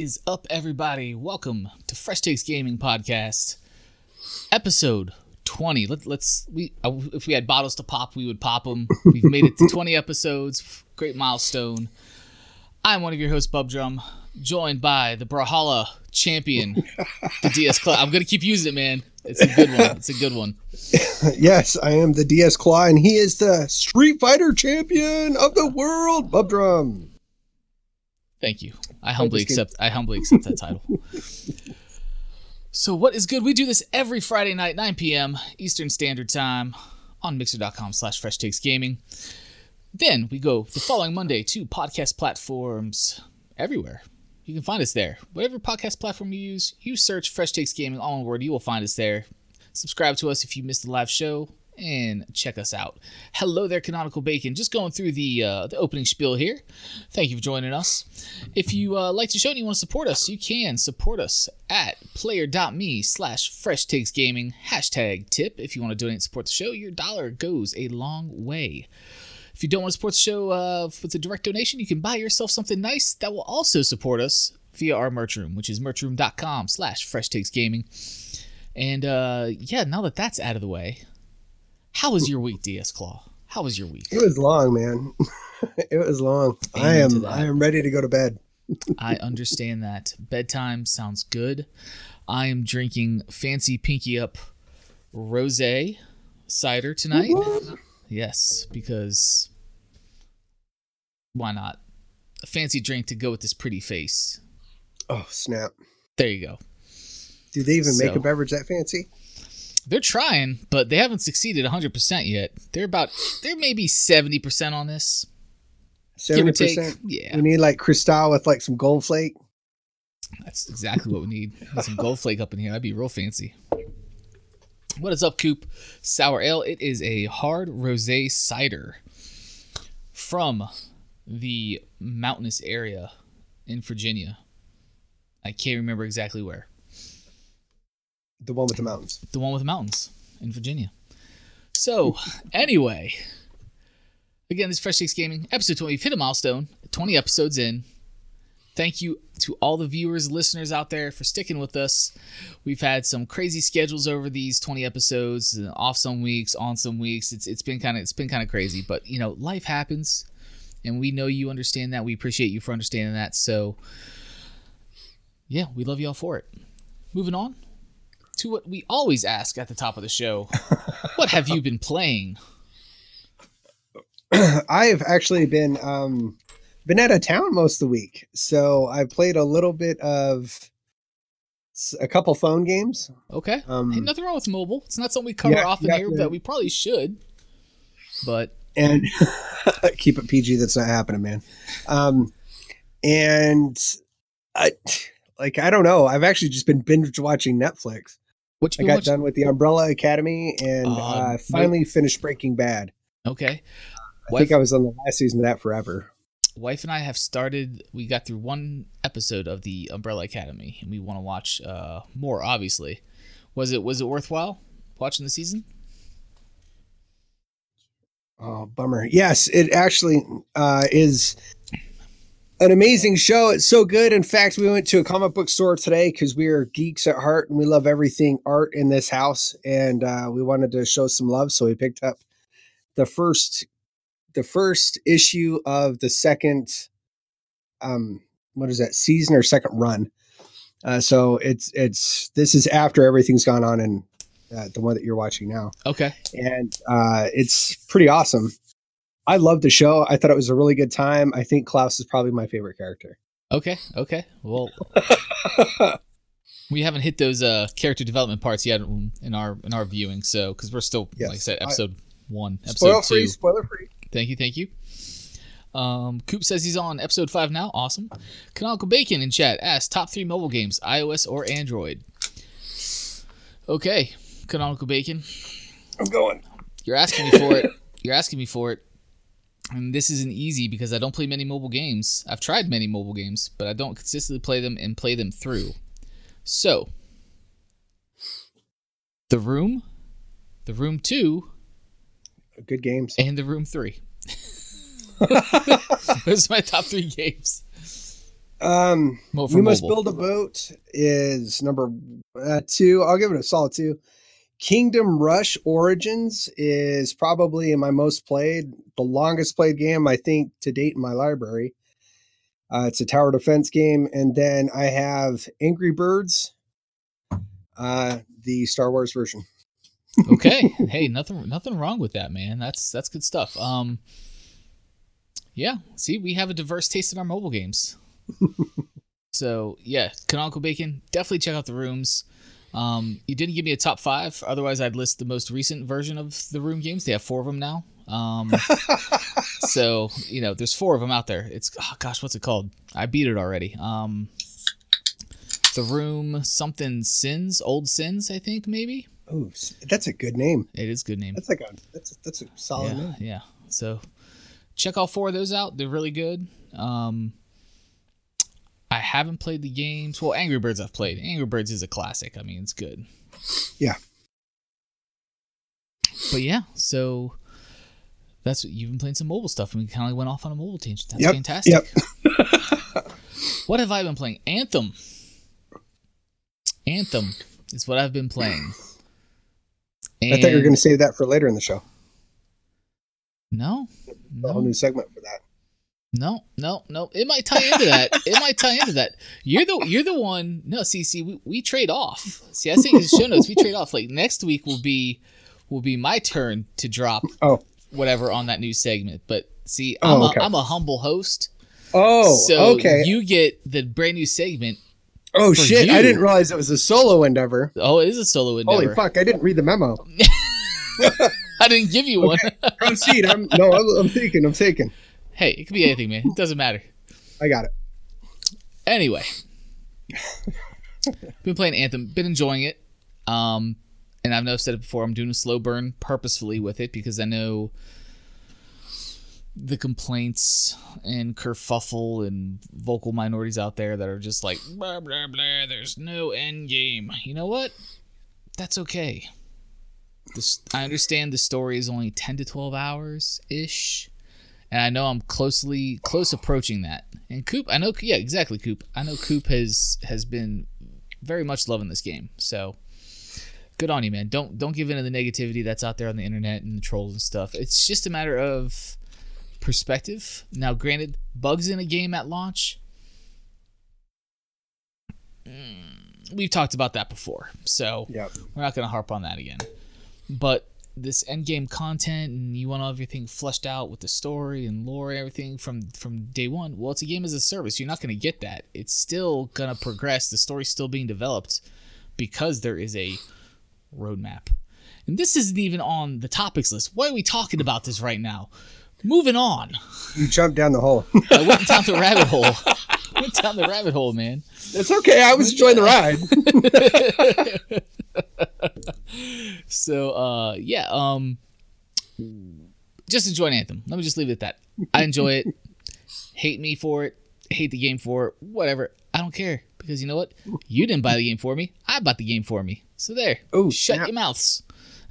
What is up, everybody? Welcome to Fresh Takes Gaming Podcast, episode 20. Let, us we uh, if we had bottles to pop, we would pop them. We've made it to 20 episodes. Great milestone. I'm one of your hosts, Bub Drum, joined by the Brawlhalla champion, the DS Claw. I'm gonna keep using it, man. It's a good one. It's a good one. yes, I am the DS Claw, and he is the Street Fighter champion of the world, Bub Drum. Thank you. I humbly accept. I humbly accept that title. So what is good? We do this every Friday night, 9 p.m. Eastern Standard Time on mixer.com slash fresh takes gaming. Then we go the following Monday to podcast platforms everywhere. You can find us there. Whatever podcast platform you use, you search Fresh Takes Gaming, all in word, you will find us there. Subscribe to us if you missed the live show and check us out. Hello there, Canonical Bacon. Just going through the uh, the opening spiel here. Thank you for joining us. If you uh, like the show and you want to support us, you can support us at player.me slash fresh takes gaming hashtag tip. If you want to donate and support the show, your dollar goes a long way. If you don't want to support the show uh, with a direct donation, you can buy yourself something nice that will also support us via our merch room, which is merchroom.com slash fresh takes gaming. And uh, yeah, now that that's out of the way, how was your week, DS Claw? How was your week? It was long, man. it was long. Amen I am I am ready to go to bed. I understand that. Bedtime sounds good. I am drinking fancy pinky up rose cider tonight. What? Yes, because why not? A fancy drink to go with this pretty face. Oh, snap. There you go. Do they even so, make a beverage that fancy? They're trying, but they haven't succeeded 100% yet. They're about, they're maybe 70% on this. 70%? Yeah. We need like Cristal with like some gold flake. That's exactly what we need. some gold flake up in here. That'd be real fancy. What is up, Coop? Sour Ale. It is a hard rosé cider from the mountainous area in Virginia. I can't remember exactly where. The one with the mountains. The one with the mountains in Virginia. So, anyway, again, this is Fresh Takes Gaming, episode 20. We've hit a milestone, 20 episodes in. Thank you to all the viewers, listeners out there for sticking with us. We've had some crazy schedules over these 20 episodes, uh, off some weeks, on some weeks. It's it's been kind of it's been kind of crazy, but you know, life happens and we know you understand that. We appreciate you for understanding that. So yeah, we love y'all for it. Moving on, to what we always ask at the top of the show. What have you been playing? I have actually been um been out of town most of the week. So i played a little bit of a couple phone games. Okay. Um hey, nothing wrong with mobile. It's not something we cover yeah, often here that we probably should. But and keep it pg that's not happening man. Um and i like i don't know. I've actually just been binge watching netflix what I got watching? done with the Umbrella Academy and uh, uh, finally finished Breaking Bad. Okay. I Wife, think I was on the last season of that forever. Wife and I have started. We got through one episode of the Umbrella Academy, and we want to watch uh, more. Obviously, was it was it worthwhile watching the season? Oh, bummer. Yes, it actually uh, is an amazing show. It's so good. In fact, we went to a comic book store today because we are geeks at heart and we love everything art in this house. And uh, we wanted to show some love, so we picked up the first the first issue of the second um what is that season or second run. Uh, so it's it's this is after everything's gone on in uh, the one that you're watching now. Okay, and uh, it's pretty awesome. I loved the show. I thought it was a really good time. I think Klaus is probably my favorite character. Okay, okay. Well, we haven't hit those uh, character development parts yet in our in our viewing, so because we're still, yes. like I said, episode I, one, episode spoiler two. free, spoiler free. Thank you, thank you. Um, Coop says he's on episode five now. Awesome. Canonical Bacon in chat asks top three mobile games, iOS or Android. Okay, Canonical Bacon. I'm going. You're asking me for it. You're asking me for it. And this isn't easy because I don't play many mobile games. I've tried many mobile games, but I don't consistently play them and play them through. So, The Room, The Room 2, good games, and The Room 3. Those are my top three games. Um, Mo- we must mobile. build a boat is number uh, two. I'll give it a solid two. Kingdom Rush Origins is probably my most played, the longest played game I think to date in my library. Uh, it's a tower defense game, and then I have Angry Birds, uh, the Star Wars version. okay. hey, nothing nothing wrong with that, man. That's that's good stuff. Um Yeah, see, we have a diverse taste in our mobile games. so yeah, Canonical Bacon, definitely check out the rooms. Um, you didn't give me a top five, otherwise I'd list the most recent version of the room games. They have four of them now. Um, so you know, there's four of them out there. It's oh gosh, what's it called? I beat it already. Um, the room something sins, old sins, I think maybe. Oh, s- that's a good name. It is a good name. That's like a that's a, that's a solid yeah, name. yeah. So check all four of those out. They're really good. Um, I haven't played the games. Well, Angry Birds I've played. Angry Birds is a classic. I mean, it's good. Yeah. But yeah, so that's what you've been playing some mobile stuff, and we kind of went off on a mobile tangent. That's Yep, fantastic. yep. what have I been playing? Anthem. Anthem is what I've been playing. I thought you were going to save that for later in the show. no, A whole no. new segment for that. No, no, no. It might tie into that. It might tie into that. You're the you're the one. No, see, see, we, we trade off. See, I think in the show notes we trade off. Like next week will be will be my turn to drop Oh, whatever on that new segment. But see, Oh, I'm okay. a I'm a humble host. oh, so okay. you get the brand new segment. oh shit! you. I didn't realize it was a solo endeavor. Oh, it is a solo endeavor. Holy fuck! I didn't read the memo. I didn't give you one. Proceed. I'm no. I'm, I'm thinking. I'm taking. Hey, it could be anything, man. It doesn't matter. I got it. Anyway, been playing Anthem, been enjoying it. Um, and I've I've said it before. I'm doing a slow burn purposefully with it because I know the complaints and kerfuffle and vocal minorities out there that are just like blah blah blah. There's no end game. You know what? That's okay. This I understand the story is only ten to twelve hours ish and I know I'm closely close approaching that. And Coop, I know, yeah, exactly, Coop. I know Coop has has been very much loving this game. So good on you, man. Don't don't give in to the negativity that's out there on the internet and the trolls and stuff. It's just a matter of perspective. Now, granted, bugs in a game at launch. mm, We've talked about that before, so Yeah. we're not going to harp on that again. But this end game content and you want everything fleshed out with the story and lore and everything from from day one. Well, it's a game as a service. You're not going to get that. It's still going to progress. The story's still being developed because there is a roadmap. And this isn't even on the topics list. Why are we talking about this right now? Moving on. You jumped down the hole. I went down the rabbit hole. went down the rabbit hole, man. it's okay. I was enjoying the ride. so uh yeah um just enjoy an anthem let me just leave it at that i enjoy it hate me for it hate the game for it whatever i don't care because you know what you didn't buy the game for me i bought the game for me so there Oh, shut snap. your mouths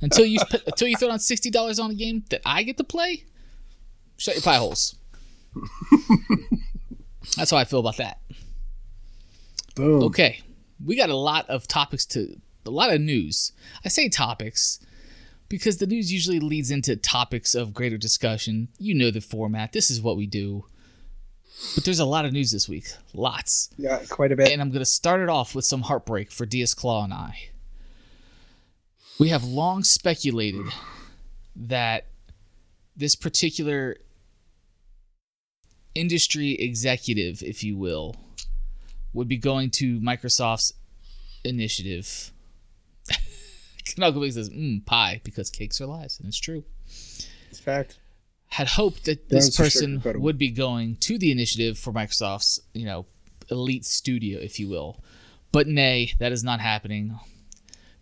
until you until you throw down $60 on a game that i get to play shut your pie holes that's how i feel about that Boom. Okay, we got a lot of topics to a lot of news. I say topics because the news usually leads into topics of greater discussion. You know the format. This is what we do. But there's a lot of news this week. Lots. Yeah, quite a bit. And I'm going to start it off with some heartbreak for DS Claw and I. We have long speculated that this particular industry executive, if you will, would be going to Microsoft's initiative. Canonical says, mm, pie, because cakes are lies. And it's true It's fact. had hoped that this was for sure person would be going to the initiative for Microsoft's, you know, elite studio, if you will. But nay, that is not happening.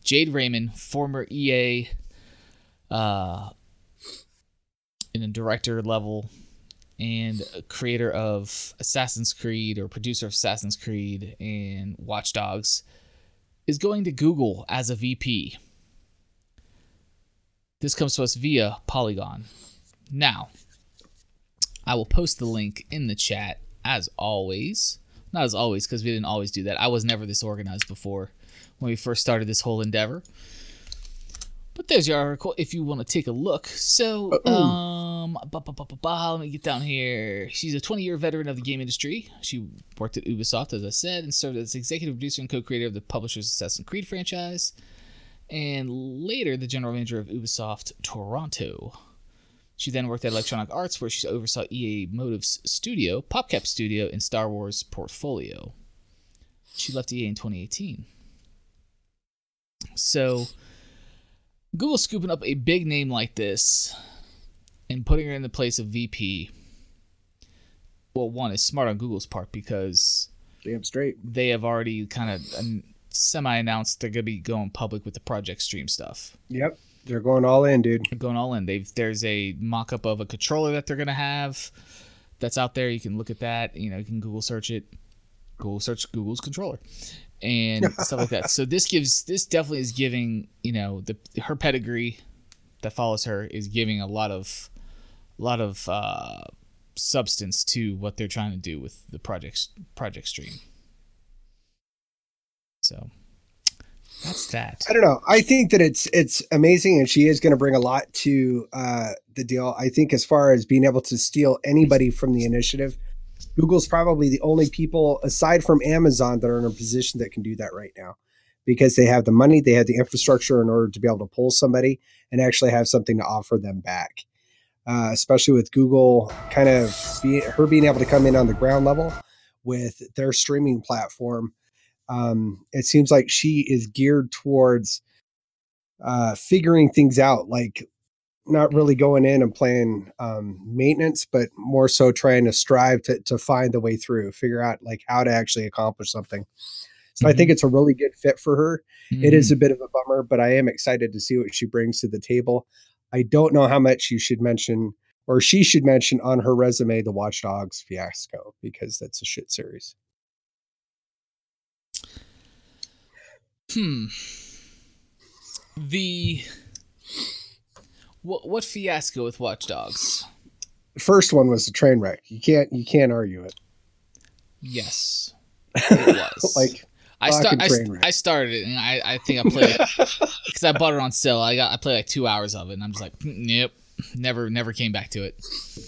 Jade Raymond, former EA, uh, in a director level, and a creator of Assassin's Creed or producer of Assassin's Creed and Watch Dogs, is going to Google as a VP. This comes to us via Polygon. Now, I will post the link in the chat as always Not as always, because we didn't always do that. I was never this organized before when we first started this whole endeavor. But there's your article if you want to take a look. So, um, Um, ba, ba, ba, ba, ba, let me get down here. She's a 20 year veteran of the game industry. She worked at Ubisoft, as I said, and served as executive producer and co creator of the publisher's Assassin's Creed franchise, and later the general manager of Ubisoft Toronto. She then worked at Electronic Arts, where she oversaw EA Motive's studio, PopCap Studio, and Star Wars portfolio. She left EA in 2018. So, Google scooping up a big name like this and putting her in the place of VP. Well, one is smart on Google's part because Damn straight. they have already kind of semi-announced they're going to be going public with the Project Stream stuff. Yep. They're going all in, dude. They're going all in. They've there's a mock-up of a controller that they're going to have that's out there. You can look at that. You know, you can Google search it. Google search Google's controller and stuff like that. So this gives this definitely is giving you know the her pedigree that follows her is giving a lot of a lot of uh, substance to what they're trying to do with the project project stream. So that's that. I don't know. I think that it's it's amazing, and she is going to bring a lot to uh, the deal. I think as far as being able to steal anybody from the initiative, Google's probably the only people aside from Amazon that are in a position that can do that right now, because they have the money, they have the infrastructure in order to be able to pull somebody and actually have something to offer them back. Uh, especially with Google, kind of be, her being able to come in on the ground level with their streaming platform um, it seems like she is geared towards uh, figuring things out, like not really going in and playing um, maintenance, but more so trying to strive to, to find the way through, figure out like how to actually accomplish something. So mm-hmm. I think it's a really good fit for her. Mm-hmm. It is a bit of a bummer, but I am excited to see what she brings to the table. I don't know how much you should mention or she should mention on her resume the Watchdogs fiasco because that's a shit series. Hmm. The what what fiasco with Watchdogs? First one was a train wreck. You can't you can't argue it. Yes, it was. like I start I, I, started it and I, I think I played it because I bought it on sale. I got I played like two hours of it and I'm just like, nope, never never came back to it.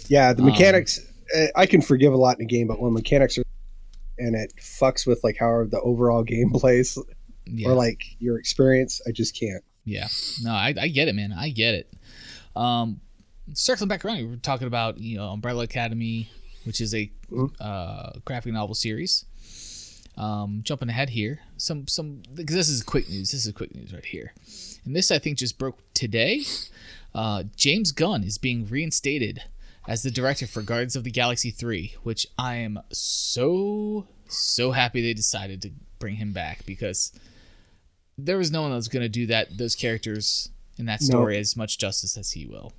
Yeah, the mechanics um, I can forgive a lot in a game, but when mechanics are and it fucks with like how the overall game plays, yeah. or like your experience. I just can't. Yeah, no, I, I get it, man. I get it. Um, circling back around, we were talking about you know Umbrella Academy, which is a mm-hmm. uh, graphic novel series. Um, jumping ahead here, some some because this is quick news. This is quick news right here, and this I think just broke today. Uh, James Gunn is being reinstated as the director for Guardians of the Galaxy 3, which I am so so happy they decided to bring him back because there was no one that was going to do that those characters in that story nope. as much justice as he will.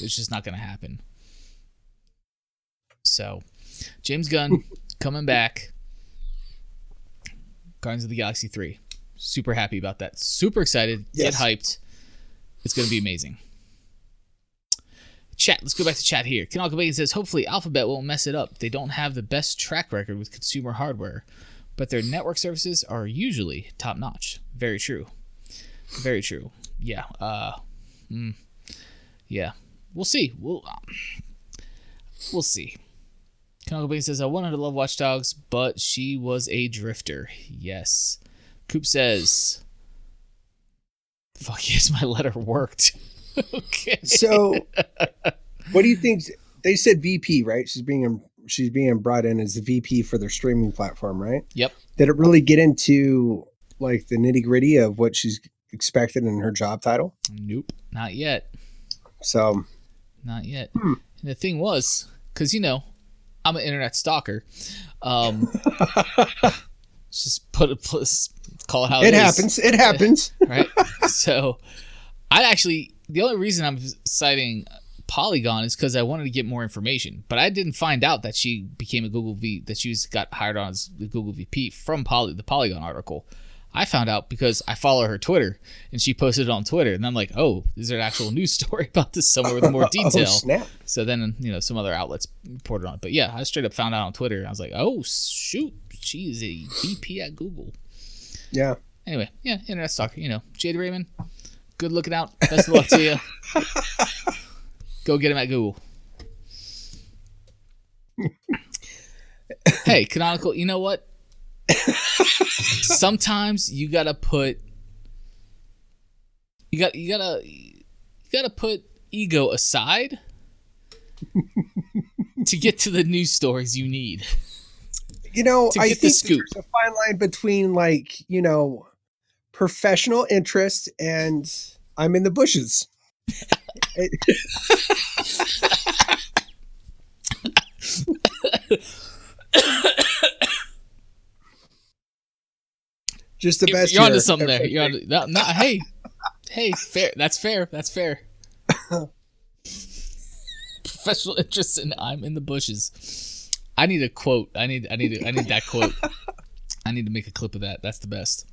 It's just not going to happen. So, James Gunn coming back. Guardians of the Galaxy 3. Super happy about that. Super excited. Yes. Get hyped. It's going to be amazing. Chat. Let's go back to chat here. Kanal Bacon says, hopefully Alphabet won't mess it up. They don't have the best track record with consumer hardware but their network services are usually top notch. Very true. Very true. Yeah. Uh, mm, yeah. We'll see. We'll we'll see. Kanako Baby says, I wanted to love Watch Dogs, but she was a drifter. Yes. Coop says, fuck yes, my letter worked. okay. So, what do you think? They said VP, right? She's being she's being brought in as the VP for their streaming platform, right? Yep. Did it really get into like the nitty gritty of what she's expected in her job title? Nope, not yet. So, not yet. Hmm. the thing was, because you know, I'm an internet stalker. Um, just put it, call it how it, it happens. It happens, right? so, I actually the only reason I'm citing Polygon is because I wanted to get more information, but I didn't find out that she became a Google V that she got hired on as the Google VP from Poly the Polygon article. I found out because I follow her Twitter and she posted it on Twitter, and I'm like, oh, is there an actual news story about this somewhere with more oh, detail? oh, snap. So then, you know, some other outlets reported on it. But yeah, I straight up found out on Twitter. I was like, oh, shoot, she is a VP at Google. Yeah. Anyway, yeah, internet stalker. You know, Jade Raymond, good looking out. Best of luck to you. Go get him at Google. hey, canonical. You know what? Sometimes you gotta put. You got. You gotta. You gotta put ego aside to get to the news stories you need. You know, I the think scoop. there's a fine line between like, you know, professional interest and I'm in the bushes. Just the best. You're onto something there. You're onto, no, no, hey, hey, fair. That's fair. That's fair. Professional interest in I'm in the bushes. I need a quote. I need. I need. I need that quote. I need to make a clip of that. That's the best.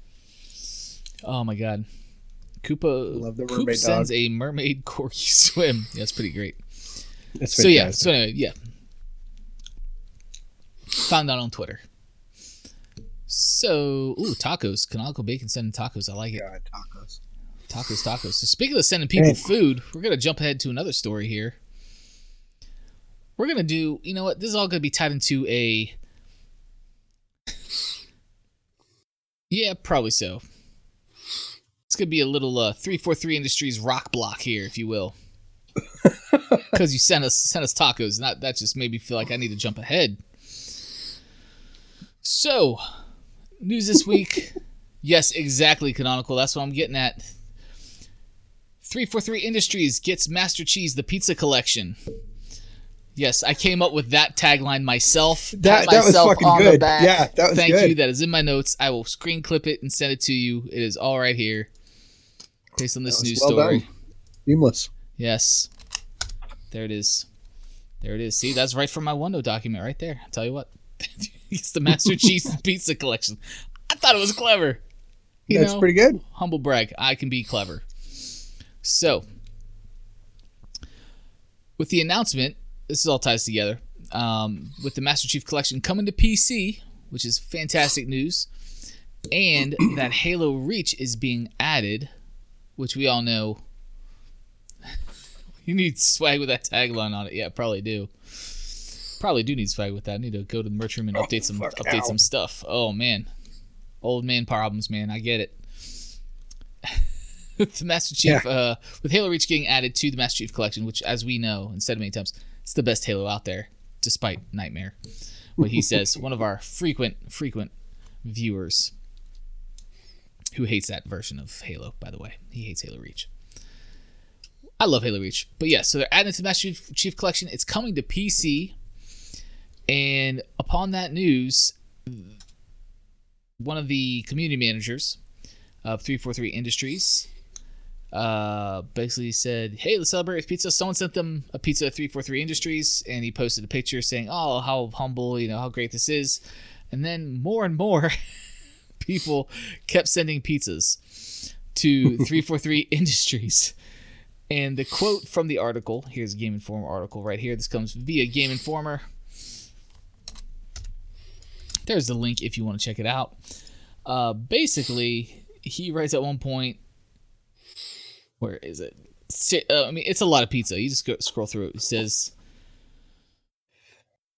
Oh my god. Koopa Love the mermaid sends dog. a mermaid corgi swim. Yeah, that's pretty great. That's So yeah, so anyway, yeah. Found out on Twitter. So, ooh, tacos. Canonical Bacon sending tacos. I like it. God, tacos. Tacos, tacos. So speaking of sending people Hey. food, we're gonna jump ahead to another story here. We're gonna do. You know what? This is all gonna be tied into a. Yeah, probably so. It's gonna be a little uh, three four three Industries rock block here, if you will. Because you sent us sent us tacos, and that that just made me feel like I need to jump ahead. So, news this week. yes, exactly, canonical. That's what I'm getting at. 343 Industries gets Master Cheese the Pizza Collection. Yes, I came up with that tagline myself. That- that was fucking on the good. back. Yeah, that was Thank good. you. That is in my notes. I will screen clip it and send it to you. It is all right here. Based on this news well story. done. Seamless. Yes. There it is. There it is. See, that's right from my OneNote document right there. I'll tell you what. it's the Master Cheese Pizza Collection. I thought it was clever. You That's know, pretty good. humble brag. I can be clever. So, with the announcement, this is all ties together. Um, with the Master Chief Collection coming to PC, which is fantastic news, and that Halo Reach is being added, which we all know. you need swag with that tagline on it. Yeah, probably do. Probably do need to fight with that. I need to go to the merch room and update some Oh, fuck, update ow. some stuff. Oh man, old man problems, man. I get it. the Master Chief, uh, with Halo Reach getting added to the Master Chief Collection, which, as we know and said many times, it's the best Halo out there, despite Nightmare. What he says, one of our frequent, frequent viewers who hates that version of Halo, by the way. He hates Halo Reach. I love Halo Reach. But yeah, so they're adding it to the Master Chief, Chief Collection. It's coming to PC. And upon that news, one of the community managers of 343 Industries uh, basically said, Hey, let's celebrate with pizza. Someone sent them a pizza at 343 Industries, and he posted a picture saying, Oh, how humble, you know, how great this is. And then more and more people kept sending pizzas to 343 Industries. And the quote from the article here's a Game Informer article right here. This comes via Game Informer. There's the link if you want to check it out. Uh, basically, he writes at one point, where is it? Uh, I mean, it's a lot of pizza. You just go, scroll through it. It says,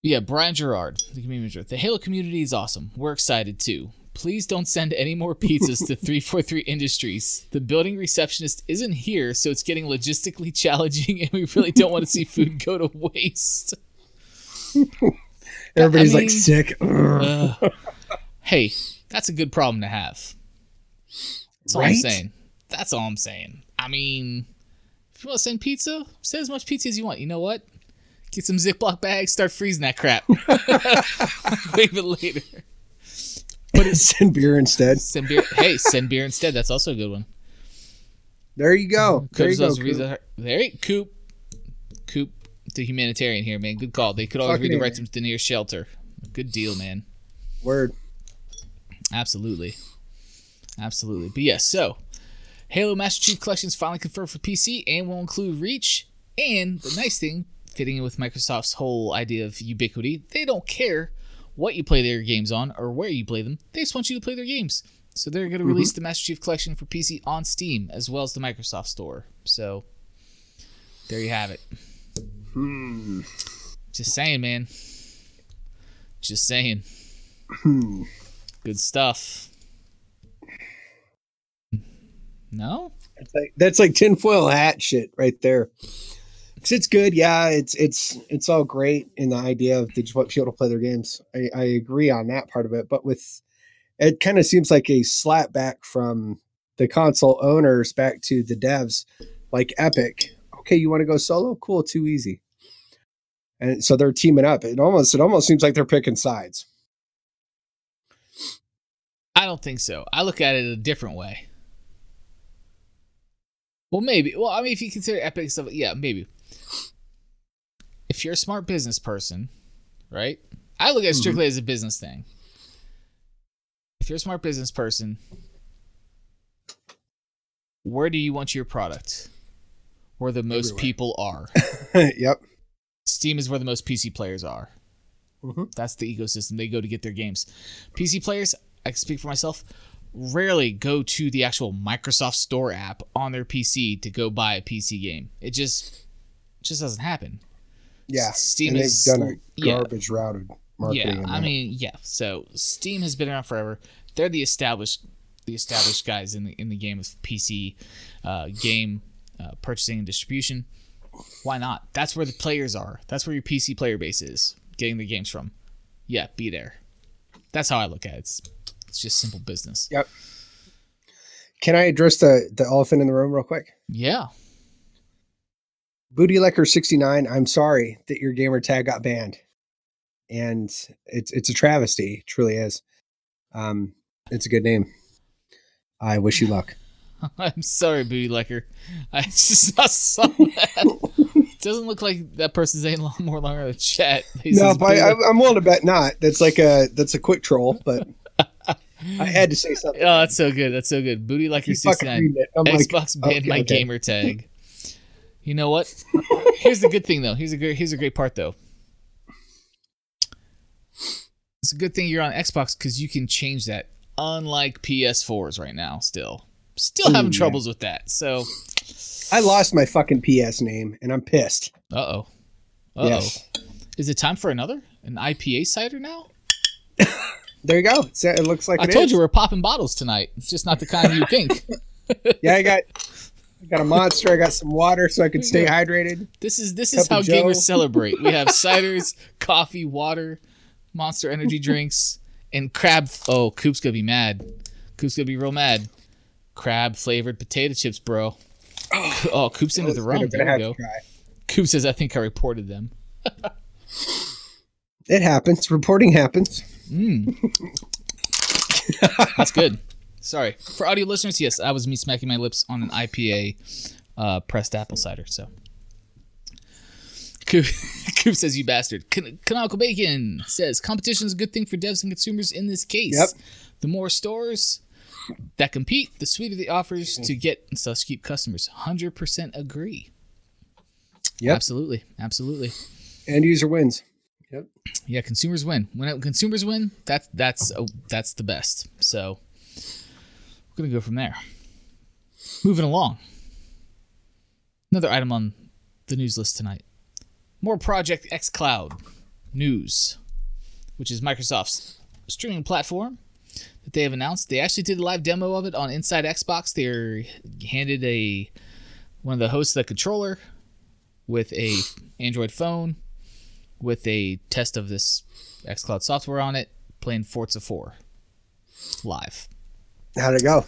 yeah, Brian Jarrard, the community manager. The Halo community is awesome. We're excited too. Please don't send any more pizzas to 343 Industries. The building receptionist isn't here, so it's getting logistically challenging, and we really don't want to see food go to waste. Everybody's I like sick. Uh, hey, that's a good problem to have. That's all I'm saying. That's all I'm saying. I mean, if you want to send pizza, send as much pizza as you want. You know what? Get some Ziploc bags, start freezing that crap. Leave it later. But it, send beer instead. Send beer. Hey, send beer instead. That's also a good one. There you go. There you go. Coop. There, you- Coop. The humanitarian here, man. Good call. They could always Fucking redirect them to the nearest shelter. Good deal, man. Word. Absolutely. Absolutely. But yes, so Halo Master Chief Collection is finally confirmed for PC and will include Reach. And the nice thing, fitting in with Microsoft's whole idea of ubiquity, they don't care what you play their games on or where you play them. They just want you to play their games. So they're going to mm-hmm. release the Master Chief Collection for PC on Steam as well as the Microsoft Store. So there you have it. Hmm. Just saying, man. Just saying. Good stuff. No? That's like that's like tinfoil hat shit right there. it's good, yeah. It's it's it's all great in the idea of want people to play their games. I, I agree on that part of it, but with it kind of seems like a slap back from the console owners back to the devs, like Epic. Okay, you want to go solo? Cool, too easy. And so they're teaming up. It almost it almost seems like they're picking sides. I don't think so. I look at it a different way. Well, maybe. Well, I mean, if you consider Epic stuff, yeah, maybe. If you're a smart business person, right? I look at it mm-hmm. strictly as a business thing. If you're a smart business person, where do you want your product? Where the most Everywhere. people are. yep. Steam is where the most PC players are. Mhm. That's the ecosystem they go to get their games. PC players, I can speak for myself, rarely go to the actual Microsoft Store app on their PC to go buy a PC game. It just just doesn't happen. Yeah. Steam and they've is done a garbage route of marketing. Yeah, I mean, yeah. So Steam has been around forever. They're the established, the established guys in the in the game of PC uh, game uh, purchasing and distribution. Why not? That's where the players are. That's where your PC player base is getting the games from. Yeah, be there. That's how I look at it. It's, it's just simple business. Yep. Can I address the the elephant in the room real quick? Yeah. Booty Licker 69, I'm sorry that your gamer tag got banned. And it's it's a travesty, it truly is. Um it's a good name. I wish you luck. I'm sorry, Booty Licker. I just saw that. Doesn't look like that person's any long- more longer the chat. He No, but I, I'm willing to bet not. That's like a that's a quick troll, but I had to say something. Oh, that's so good. That's so good. Booty like fucking 69. reading like, Xbox oh, banned okay, my okay. gamer tag. You know what? Here's the good thing though. Here's a great here's a great part though. It's a good thing you're on Xbox because you can change that. Unlike PS4s right now, still. Still having Ooh, yeah. troubles with that. So I lost my fucking PS name and I'm pissed. uh oh. Uh oh. Yes. Is it time for another? An IPA cider now? There you go. It's- It looks like I told is. you we're popping bottles tonight. It's just not the kind you think. Yeah, I got I got a monster, I got some water so I can stay hydrated. This is this is how gamers celebrate. We have ciders, coffee, water, monster energy drinks, and crab. Oh, Coop's gonna be mad. Coop's gonna be real mad. Crab flavored potato chips, bro. Oh, Coop's into the rum. There we go. Coop says, "I think I reported them." It happens. Reporting happens. Mm. That's good. Sorry for audio listeners. Yes, I was me smacking my lips on an IPA uh, pressed apple cider. So. Coop, Coop says, "You bastard." Can- Canonical Bacon says, "Competition is a good thing for devs and consumers in this case. Yep. The more stores that compete, the sweeter the offers mm-hmm. to get and thus keep customers." Hundred percent agree. Yep. Absolutely, absolutely. End user wins. Yep. Yeah, consumers win. When consumers win, that's that's oh, that's the best. So we're gonna go from there. Moving along. Another item on the news list tonight. More Project X Cloud news, which is Microsoft's streaming platform that they have announced. They actually did a live demo of it on Inside Xbox. They're handed a one of the hosts the controller with a Android phone with a test of this xCloud software on it, playing Forza 4 live. How'd it go?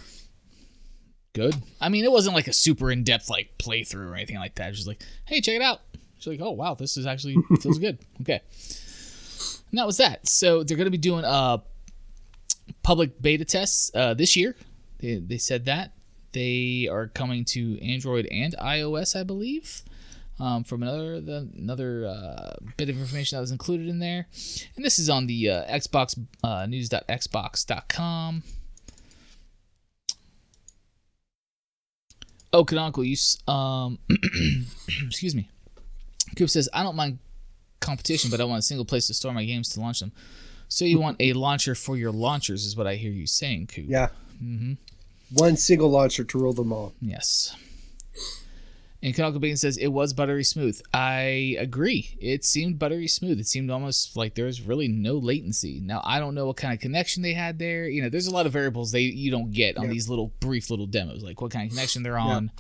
Good. I mean, it wasn't like a super in depth like playthrough or anything like that. Just like, hey, check it out. She's like, oh wow, this is actually feels good. Okay. And that was that. So they're gonna be doing uh public beta tests uh, this year. They they said that they are coming to Android and iOS, I believe. Um, from another the, another uh, bit of information that was included in there, and this is on the uh, Xbox uh, news.xbox.com. Oh, Canonical, you um, excuse me. Coop says I don't mind competition, but I want a single place to store my games to launch them. So you want a launcher for your launchers, is what I hear you saying, Coop. Yeah. Mm-hmm. One single launcher to rule them all. Yes. And Canonical Bacon says it was buttery smooth. I agree. It seemed buttery smooth. It seemed almost like there was really no latency. Now I don't know what kind of connection they had there. You know, there's a lot of variables they you don't get on Yeah. these little brief little demos, like what kind of connection they're on.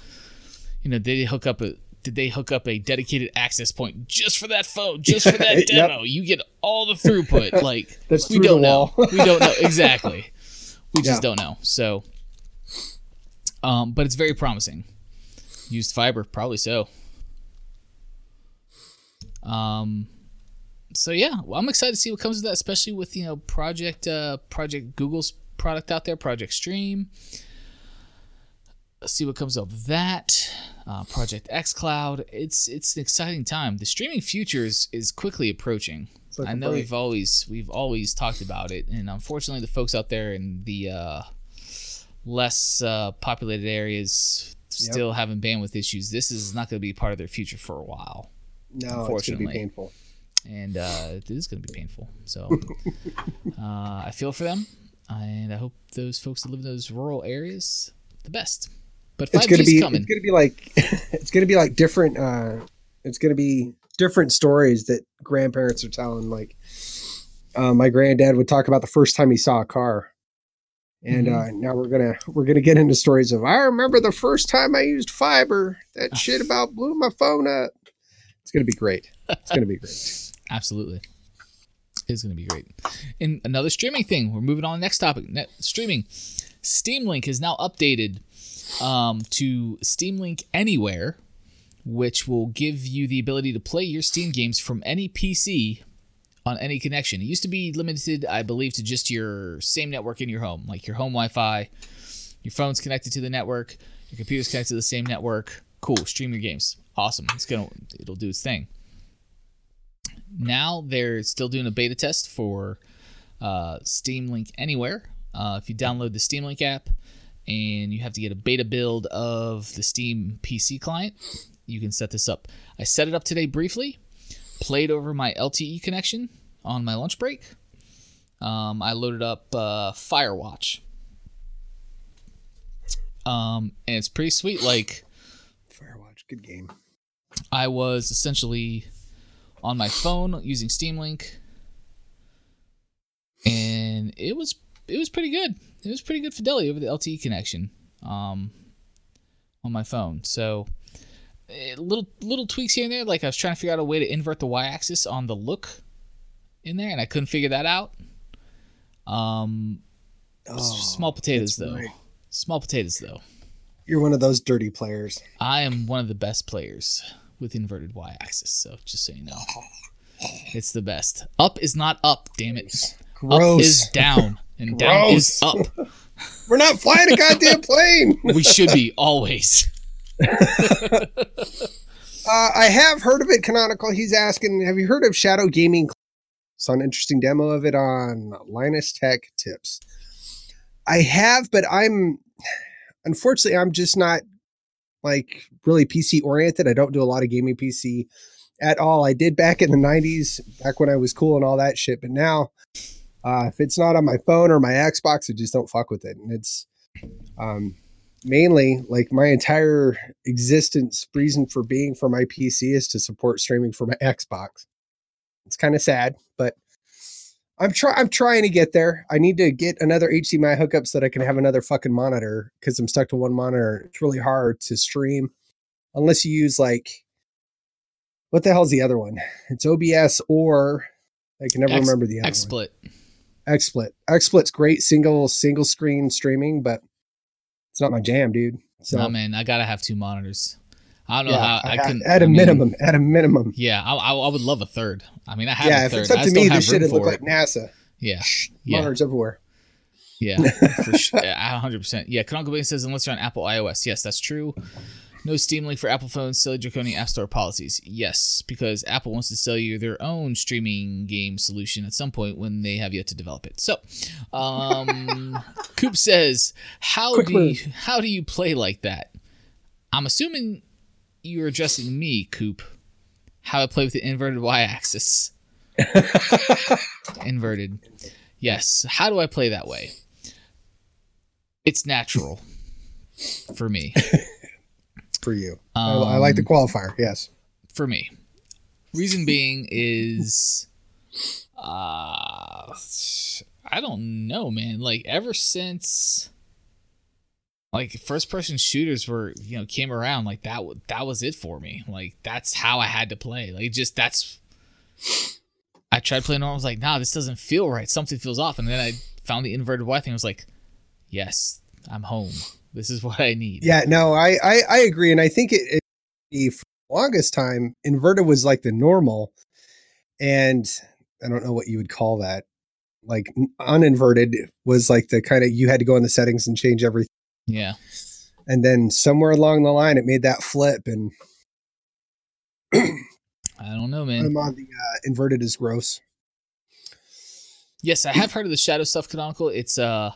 You know, did they hook up a did they hook up a dedicated access point just for that phone, just for that Yep. demo? You get all the throughput. Like That's we don't know. we don't know exactly. We just Yeah. don't know. So, um, but it's very promising. Used fiber, probably so. Um, so yeah, well, I'm excited to see what comes of that, especially with you know Project uh, Project Google's product out there, Project Stream. Let's see what comes of that. Uh, Project X Cloud. It's it's an exciting time. The streaming future is, is quickly approaching. Like I know break. we've always we've always talked about it, and unfortunately, the folks out there in the uh, less uh, populated areas Yep. still having bandwidth issues. This is not going to be part of their future for a while, No, it's going to be painful. and uh, it is going to be painful. So uh, I feel for them, and I hope those folks that live in those rural areas the best. But It's going to be. coming. It's going to be like. it's going to be like different. uh It's going to be different stories that grandparents are telling. Like, uh, my granddad would talk about the first time he saw a car. And Mhm. uh, now we're gonna we're gonna get into stories of I remember the first time I used fiber. That shit about blew my phone up. It's gonna be great. It's gonna be great. Absolutely. It's going to be great. And another streaming thing. We're moving on to the next topic. Net streaming. Steam Link is now updated um, to Steam Link Anywhere, which will give you the ability to play your Steam games from any PC on any connection. It used to be limited, I believe, to just your same network in your home, like your home Wi-Fi. Your phone's connected to the network. Your computer's connected to the same network. Cool. Stream your games. Awesome. It's gonna. It'll do its thing now they're still doing a beta test for uh, Steam Link Anywhere. Uh, if you download the Steam Link app and you have to get a beta build of the Steam PC client, you can set this up. I set it up today briefly, played over my LTE connection on my lunch break. Um, I loaded up uh, Firewatch. Um, and it's pretty sweet. Like, Firewatch, good game. I was essentially on my phone using Steam Link, and it was it was pretty good. It was pretty good fidelity over the LTE connection um, on my phone. So eh, little little tweaks here and there. Like I was trying to figure out a way to invert the y-axis on the look in there, and I couldn't figure that out. Um, Oh, small potatoes though. right. Small potatoes though. You're one of those dirty players. I am one of the best players with inverted y-axis. So just so you know, it's the best. Up is not up. Damn it. Up is down, and down is up. We're not flying a goddamn plane. We should be always. Uh, I have heard of it. Canonical. He's asking, have you heard of Shadow Gaming? Saw an interesting demo of it on Linus Tech Tips. I have, but I'm unfortunately I'm just not like really PC oriented. I don't do a lot of gaming PC at all. I did back in the 90s, back when I was cool and all that shit, but now uh, if it's not on my phone or my Xbox, I just don't fuck with it. And it's um, mainly like my entire existence reason for being for my PC is to support streaming for my Xbox. It's kind of sad, but I'm try I'm trying to get there. I need to get another HDMI hookup so that I can have another fucking monitor because I'm stuck to one monitor. It's really hard to stream unless you use like what the hell's the other one? It's OBS or I can never X- remember the other one. XSplit. XSplit. XSplit's great single single screen streaming, but it's not my jam, dude. So No man, I gotta have two monitors. I don't know yeah, how I, I- can at a I mean, minimum, at a minimum. Yeah, I, I, would love a third. I mean, I have Yeah, a if third. it's up to me, this shit would look like. NASA. Yeah, yeah, Monitors everywhere. yeah, for sure. Hundred percent. Yeah, Canonical Bacon says unless you're on Apple iOS, yes, that's true. No Steam Link for Apple phones. Silly draconian App Store policies. Yes, because Apple wants to sell you their own streaming game solution at some point when they have yet to develop it. So, um, Coop says, "How Quick do you, how do you play like that?" I'm assuming you're addressing me, Coop. How I play with the inverted y-axis. inverted. Yes. How do I play that way? It's natural for me. For you, I, I like the Um, qualifier. Yes. for me. Reason being is, uh, I don't know, man. Like ever since, like first person shooters were, you know, came around, like that. w- That was it for me. Like that's how I had to play. Like just that's. I tried playing normal. I was like, nah, this doesn't feel right. Something feels off. And then I found the inverted Y thing. I was like, yes, I'm home. This is what I need. Yeah. No, I I, I agree, and I think it, it the for the longest time inverted was like the normal, and I don't know what you would call that. Like uninverted was like the kind of you had to go in the settings and change everything, Yeah. and then somewhere along the line it made that flip, and I don't know, man. I'm on the uh, inverted is gross. Yes, I have heard of the Shadow Stuff Canonical. It's uh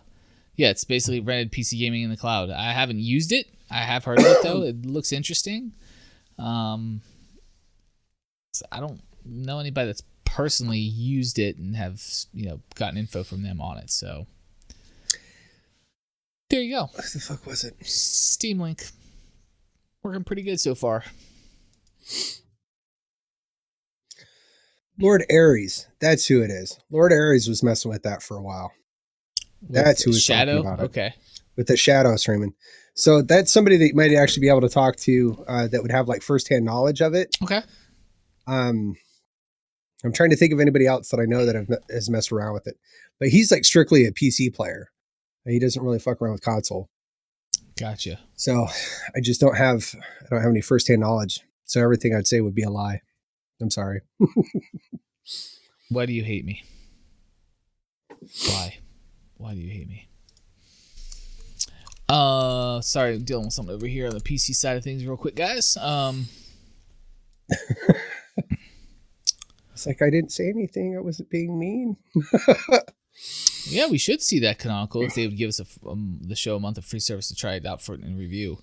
yeah, it's basically rented PC gaming in the cloud. I haven't used it. I have heard of it though. It looks interesting. Um I don't know anybody that's personally used it and have, you know, gotten info from them on it. So there you go. What the fuck was it? Steam Link. Working pretty good so far. Lord Ares. That's who it is. Lord Ares was messing with that for a while That's who was talking Shadow. about it. Okay. with the shadow streaming. So that's somebody that you might actually be able to talk to uh, that would have like firsthand knowledge of it. Okay. Um, I'm trying to think of anybody else that I know that have, has messed around with it, but he's like strictly a PC player. He doesn't really fuck around with console. Gotcha. So I just don't have I don't have any firsthand knowledge. So everything I'd say would be a lie. I'm sorry. Why do you hate me? Why? Why do you hate me? Uh, sorry, I'm dealing with something over here on the PC side of things, real quick, guys. Um, It's like I didn't say anything. I wasn't being mean. yeah, we should see that canonical if they would give us a, um, the show a month of free service to try it out for it and review.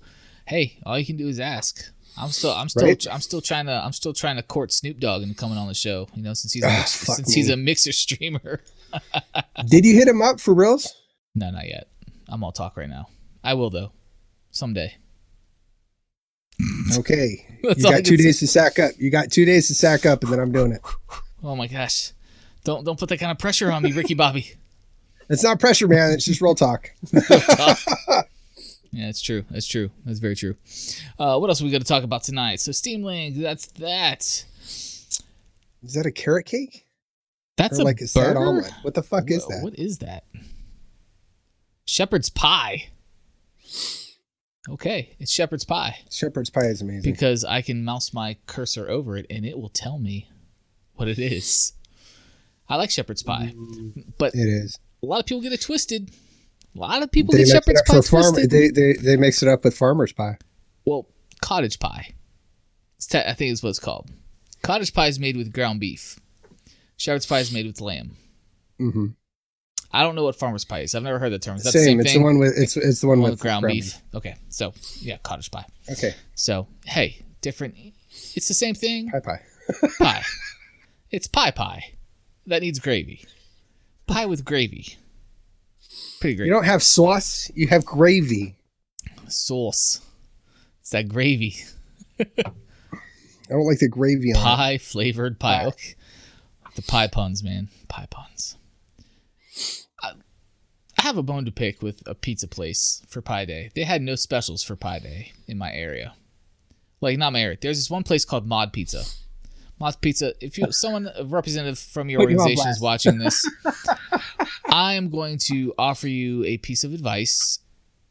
Hey, all you can do is ask. I'm still, I'm still, Right. I'm still trying to, I'm still trying to court Snoop Dogg and coming on the show. You know, since he's a Ah, since he's a mixer streamer. Did you hit him up for reals? No, not yet. I'm all talk right now. I will though, someday. Okay. That's you got two say. days to sack up. You got two days to sack up, and then I'm doing it. Oh my gosh. Don't don't put that kind of pressure on me, Ricky Bobby. It's not pressure, man. It's just real talk. Yeah, it's true. That's true. That's very true. Uh, what else are we going to talk about tonight? So Steam Link, that's that. Is that a carrot cake? That's or a like a sad burger? omelet? What the fuck is that? What is that? Shepherd's pie. Okay, it's shepherd's pie Shepherd's pie is amazing. because I can mouse my cursor over it and it will tell me what it is. I like shepherd's pie, but It is. a lot of people get it twisted. A lot of people They get shepherd's pie farm. twisted. They, they they mix it up with farmer's pie. well, cottage pie. Te- I think is what it's called. Cottage pie is made with ground beef. Shepherd's pie is made with lamb. hmm I don't know what farmer's pie is. I've never heard the term. Is that Same. the same It's thing? the one with it's it's the one, One with, with ground beef. Okay, so yeah, cottage pie. Okay, So hey, different. It's the same thing. pie pie. Pie. It's pie pie. That needs gravy. Pie with gravy. Pretty great. You don't have sauce. You have gravy. Sauce. It's that gravy. I don't like the gravy on it. Pie flavored pie. Pie. Okay. The pie puns, man. Pie puns. I, I have a bone to pick with a pizza place for Pie Day. They had no specials for Pie Day in my area. Like not my area. There's this one place called Mod Pizza. Mod Pizza. If you someone a representative from your Put you on organization is watching this, I am going to offer you a piece of advice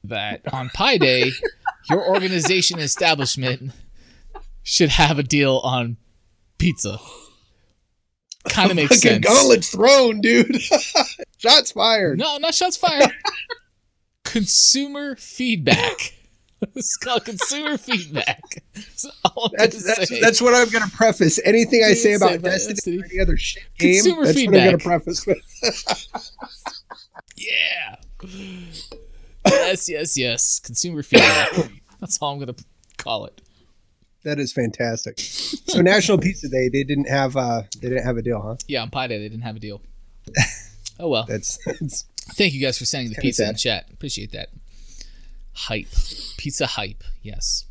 that on Pie Day, your organization establishment should have a deal on pizza. Kind of makes sense. gauntlet's thrown, dude. Shots fired. No, not shots fired. consumer feedback. it's called consumer feedback. That's That's that's, what I'm gonna preface. Anything I say say about about Destiny, Destiny. or any other shit game, Consumer that's what I'm gonna preface with. yeah. yes, yes, yes. Consumer feedback. That's all I'm gonna. call it. That is fantastic. So National Pizza Day, they didn't have uh they didn't have a deal, huh? Yeah, on Pi Day they didn't have a deal. Oh well. That's, that's Thank you guys for sending the pizza in sad. chat. Appreciate that. Hype. Pizza hype. Yes.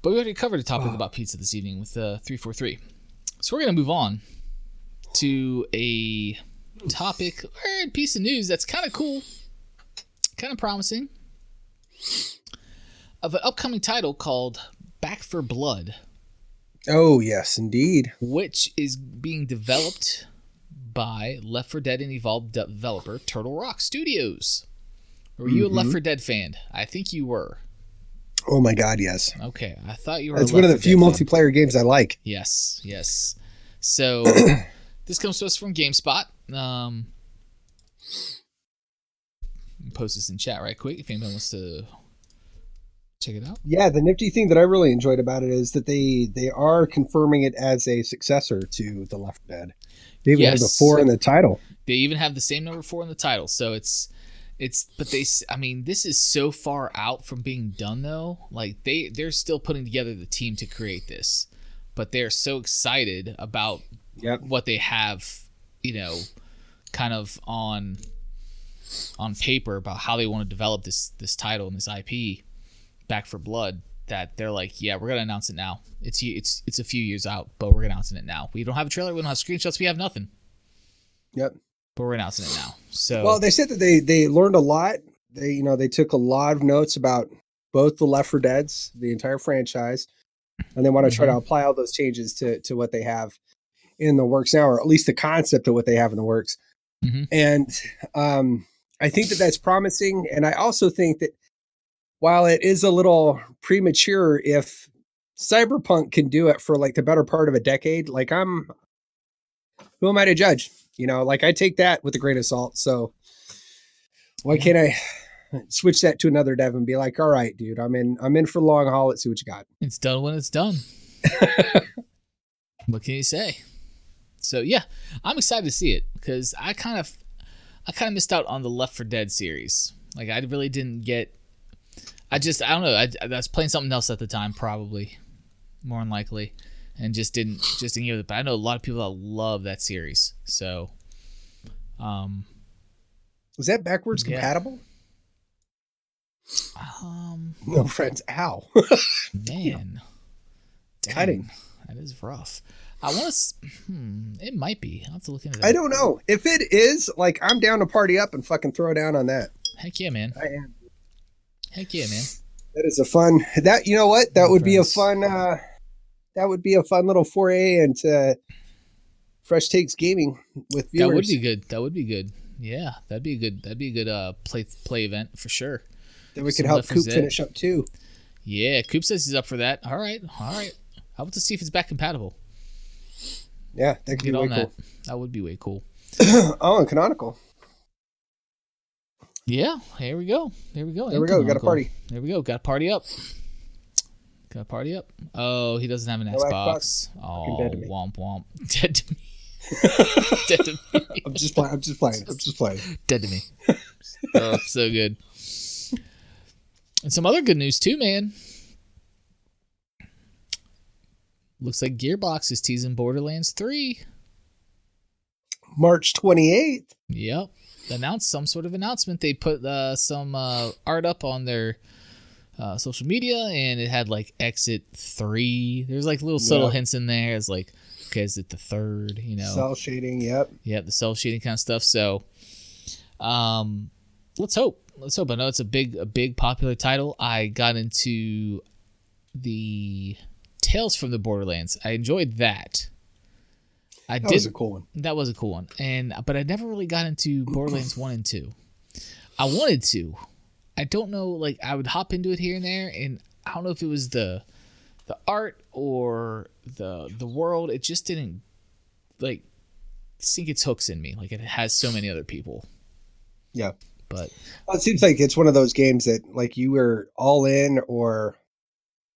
But we already covered a topic about pizza this evening with uh, 343. So we're going to move on to a topic or a piece of news that's kind of cool, kind of promising, of an upcoming title called Back 4 Blood, Oh yes, indeed. which is being developed by Left 4 Dead and Evolved developer Turtle Rock Studios. Were you a Left 4 Dead fan? I think you were. Oh my god, yes. Okay, I thought you were. It's one of the few Dead fan. multiplayer games I like. Yes, yes. So this comes to us from GameSpot. Um, post this in chat right quick if anyone wants to check it out. Yeah, the nifty thing that I really enjoyed about it is that they they are confirming it as a successor to The Left 4 Dead. They even have the four in the title. They even have the same number four in the title, so it's it's. But they, I mean, this is so far out from being done though. Like they they're still putting together the team to create this, but they're so excited about Yep. what they have, you know, kind of on on paper about how they want to develop this this title and this IP, Back 4 Blood. That they're like, yeah, we're gonna announce it now. It's it's it's a few years out, but we're announcing it now. We don't have a trailer, we don't have screenshots, we have nothing, Yep. but we're announcing it now. So Well, they said that they they learned a lot. They you know they took a lot of notes about both the Left 4 Dead's, the entire franchise, and they want to try to apply all those changes to to what they have in the works now, or at least the concept of what they have in the works. Mhm. And um, I think that that's promising. And I also think that while it is a little premature, if Cyberpunk can do it for like the better part of a decade, like I'm, who am I to judge? You know, like I take that with a grain of salt. So why can't I switch that to another dev and be like, all right, dude, I'm in, I'm in for the long haul. Let's see what you got. it's done when it's done. what can you say? So yeah, I'm excited to see it because I kind of, I kind of missed out on the Left 4 Dead series. Like I really didn't get. I just I don't know. I, I was playing something else at the time, probably, more than likely, and just didn't just didn't give it. But I know a lot of people that love that series. So, um, Was that backwards Yeah. compatible? um, No, friends. Ow. man, Cutting. That is rough. I want to. Hmm, it might be. I'll have to look into that. I don't know. If it is, like, I'm down to party up and fucking throw down on that. Heck yeah, man. I am. Heck yeah, man. That is a fun. That you know what? That would be a fun. uh That would be a fun little foray into Fresh Takes Gaming with viewers. That would be good. That would be good. Yeah, that'd be a good. That'd be a good uh play play event for sure. Then we some could help Coop finish up too. Yeah, Coop says he's up for that. All right, all right. How about to see if it's back compatible? Yeah, that could Get be way that. cool. That would be way cool. oh, and Canonical. Yeah, here we go. Here we go. There we go. Got a party. There we go. Got a party up. Got a party up. Oh, he doesn't have an No Xbox. Fucking Oh, dead to me. womp womp. Dead to me. Dead to me. I'm just playing. I'm just playing. I'm just playing. Dead to me. oh, so good. And some other good news too, man. Looks like Gearbox is teasing Borderlands 3. March 28th. Yep. Announced some sort of announcement. They put uh, some uh, art up on their uh, social media and it had like exit 3. There's like little subtle hints in there It's like, okay, is it the third? You know? Cel shading. Yep. yeah, the self shading kind of stuff. So, um, let's hope. Let's hope. I know it's a big, a big popular title. I got into the Tales from the Borderlands. I enjoyed that. I That did. was a cool one. that was a cool one, and but I never really got into Borderlands one and two. I wanted to. I don't know. Like I would hop into it here and there, and I don't know if it was the the art or the the world. It just didn't like sink its hooks in me like it has so many other people. Yeah. But Well, it seems like it's one of those games that like you were all in or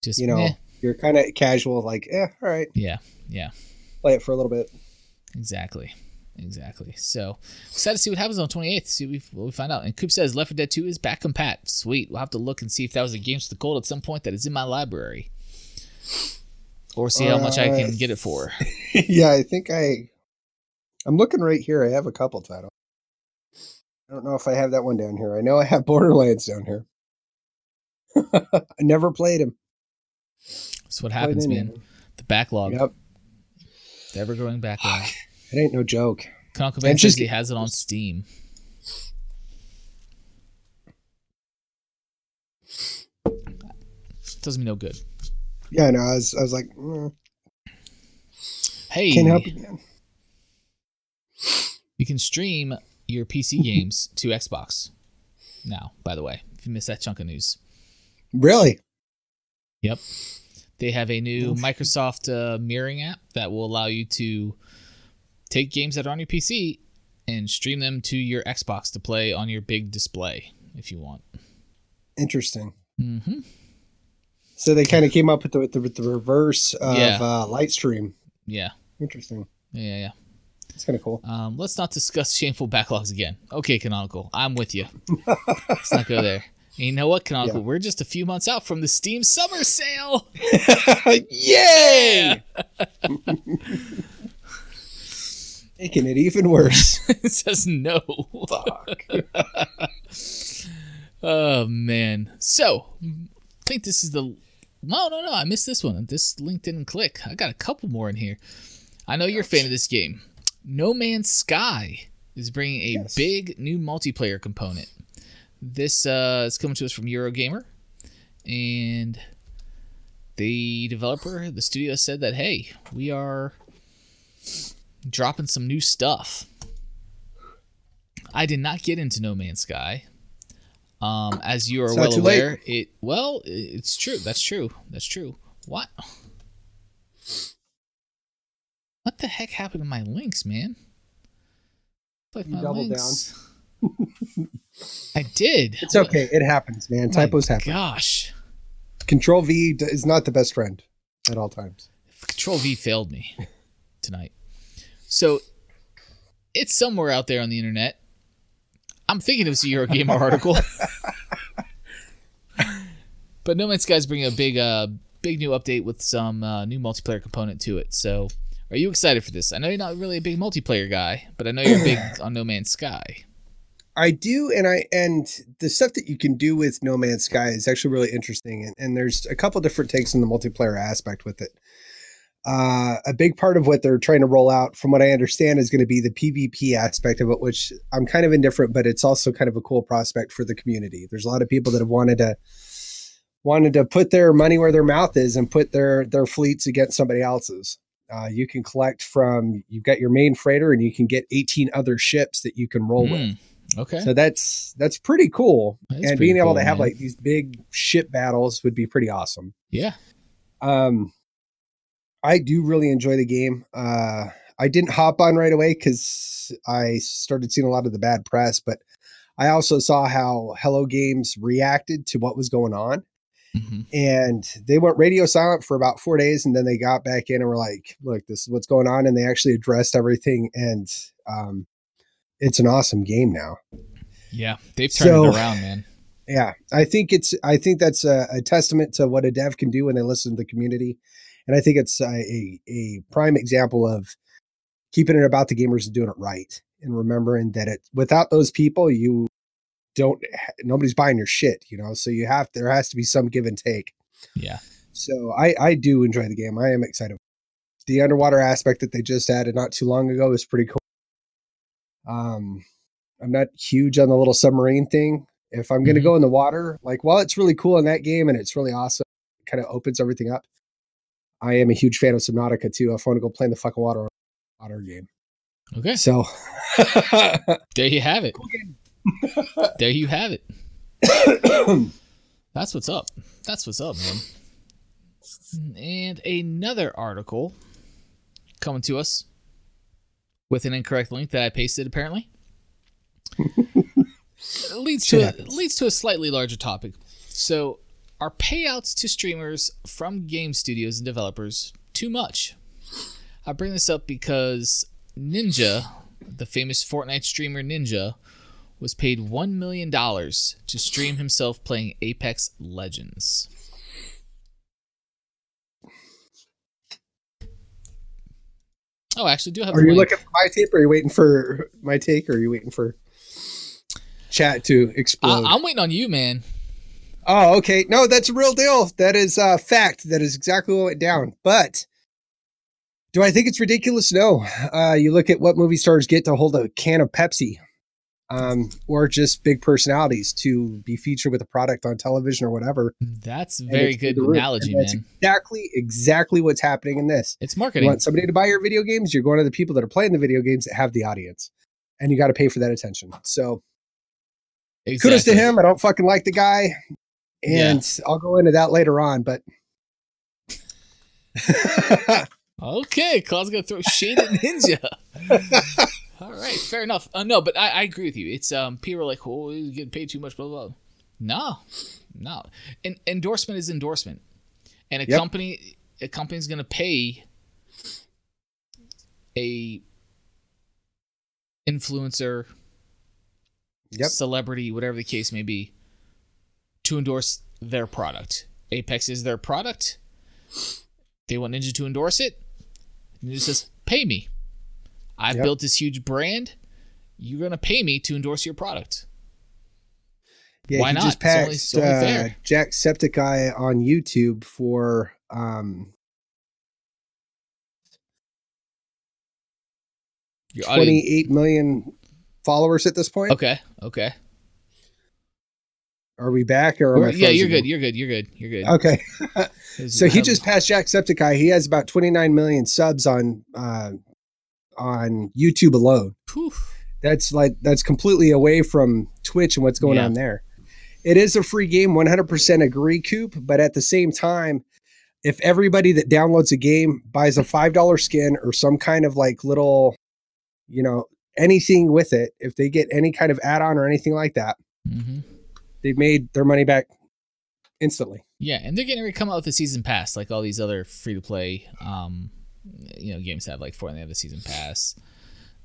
just you know meh. you're kind of casual like eh all right yeah, yeah, play it for a little bit exactly, Exactly. So excited to see what happens on the 28th. See what we, what we find out. And Coop says Left 4 Dead 2 is back compat. Sweet. We'll have to look and see if that was a Games with the Gold at some point that is in my library, or see how much I can Uh, get it for. yeah, I think I. I'm looking right here. I have a couple titles. I don't know if I have that one down here. I know I have Borderlands down here. I never played him. That's what happens, man. The backlog, Yep, the ever growing backlog. It ain't no joke. And says he has it on Steam. Doesn't mean no good. Yeah, no, I was, I was like, mm, Hey, can't help you, man. You can stream your PC games to Xbox now, by the way, if you missed that chunk of news. Really? Yep. They have a new Microsoft uh, mirroring app that will allow you to take games that are on your PC and stream them to your Xbox to play on your big display if you want. Interesting. Mm-hmm. So they kind of came up with the, with the, with the reverse of Yeah. uh, Lightstream. Yeah. Interesting. Yeah, yeah. It's kind of cool. Um, let's not discuss shameful backlogs again. Okay, Canonical, I'm with you. let's not go there. And you know what, Canonical? Yeah. We're just a few months out from the Steam Summer Sale. Yay! Making it even worse. it says no. Fuck. Oh man. So, I think this is the. No, no, no. I missed this one. This link didn't click. I got a couple more in here. I know you're a fan of this game. No Man's Sky is bringing a Yes. big new multiplayer component. This uh, is coming to us from Eurogamer, and the developer, the studio, said that hey, we are dropping some new stuff. I did not get into No Man's Sky. Um, as you are well too late. aware, it well, it's true. That's true. That's true. What? What the heck happened to my links, man? Like You my doubled links. I did. It's okay. It happens, man. Typos happen. Gosh, Control V is not the best friend at all times. Control V failed me tonight. So it's somewhere out there on the internet. I'm thinking it was a Eurogamer article. but No Man's Sky is bringing a big, uh, big new update with some uh, new multiplayer component to it. So, are you excited for this? I know you're not really a big multiplayer guy, but I know you're big on No Man's Sky. I do, and I and the stuff that you can do with No Man's Sky is actually really interesting, and, and there's a couple different takes on the multiplayer aspect with it. Uh, a big part of what they're trying to roll out, from what I understand, is going to be the PvP aspect of it, which I'm kind of indifferent, but it's also kind of a cool prospect for the community. There's a lot of people that have wanted to wanted to put their money where their mouth is and put their their fleets against somebody else's. Uh, you can collect from you've got your main freighter, and you can get 18 other ships that you can roll with. Hmm, okay. So that's that's pretty cool. That and being able cool, to have man. like these big ship battles would be pretty awesome. yeah. Um I do really enjoy the game. Uh I didn't hop on right away cuz I started seeing a lot of the bad press, but I also saw how Hello Games reacted to what was going on hmm and they went radio silent for about 4 days and then they got back in and were like, "Look, this is what's going on." And they actually addressed everything and um it's an awesome game now. Yeah. They've turned So- it around, man. Yeah, I think it's I think that's a, a testament to what a dev can do when they listen to the community, and I think it's a, a, prime example of keeping it about the gamers and doing it right, and remembering that it without those people you don't nobody's buying your shit, you know. So you have there has to be some give and take. Yeah. So I I do enjoy the game. I am excited. The underwater aspect that they just added not too long ago is pretty cool. Um, I'm not huge on the little submarine thing. If I'm going to Mhm. go in the water, like while it's really cool in that game and it's really awesome, it kind of opens everything up. I am a huge fan of Subnautica too. If I want to go play in the fucking water, water game. Okay. So There you have it. There you have it. That's what's up. That's what's up, man. And another article coming to us with an incorrect link that I pasted apparently. Leads Shit to a, happens. leads to a slightly larger topic. So, are payouts to streamers from game studios and developers too much? I bring this up because Ninja the famous Fortnite streamer Ninja, was paid $1 million to stream himself playing Apex Legends. Oh, actually, do have. Are you link. looking for my tape? Or are you waiting for my take? Or are you waiting for chat to explode? I- I'm waiting on you, man. Oh, okay. No, that's a real deal. That is a fact. That is exactly what went down. But do I think it's ridiculous? No. Uh, you look at what movie stars get to hold a can of Pepsi, um, or just big personalities to be featured with a product on television or whatever. That's very good analogy, man. Exactly, exactly what's happening in this. It's marketing. You want somebody to buy your video games? You're going to the people that are playing the video games that have the audience, and you got to pay for that attention. So, exactly. kudos to him. I don't fucking like the guy and yeah. I'll go into that later on. But okay, Claw's gonna throw shade at Ninja. All right, fair enough. Uh, no, but I, I, agree with you. It's um, people are like, "Oh, you get paid too much." Blah blah. blah. No, no. An endorsement is endorsement, and a yep. company, a company's gonna pay a influencer, yep. celebrity, whatever the case may be, to endorse their product. Apex is their product. They want Ninja to endorse it. Ninja says, "Pay me. I've yep. built this huge brand. You're gonna pay me to endorse your product." Yeah, Why he not? just passed only, uh, Jacksepticeye on YouTube for um, 28 million followers at this point. Okay, okay. Are we back or yeah? You're good. You're good. You're good. You're good. Okay. so he just passed Jacksepticeye. He has about 29 million subs on uh, on YouTube alone. Whew. That's like that's completely away from Twitch and what's going yeah. on there. It is a free game, 100% agree, Coop. But at the same time, if everybody that downloads a game buys a five dollar skin or some kind of like little, you know, anything with it, if they get any kind of add on or anything like that. Mm-hmm they've made their money back instantly. Yeah, and they're getting ready to come out with a season pass, like all these other free to play, um, you know, games have like Fortnite they have a season pass.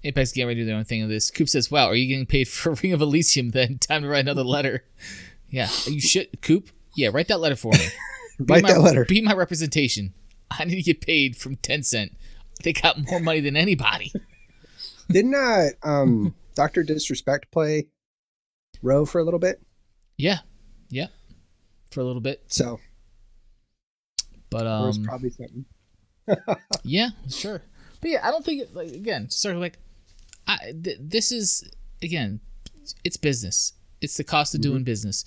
Apex getting ready to do their own thing with this. Coop says, "Wow, are you getting paid for Ring of Elysium? Then time to write another letter." Yeah, you should, Coop. Yeah, write that letter for me. write my, that letter. Be my representation. I need to get paid from Tencent. They got more money than anybody. Didn't uh, um, Doctor Disrespect play ROE for a little bit? Yeah, yeah, for a little bit. So, but um, probably something. yeah, sure. But yeah, I don't think it, like again, sort of like, I th- this is again, it's business. It's the cost of mm-hmm. doing business.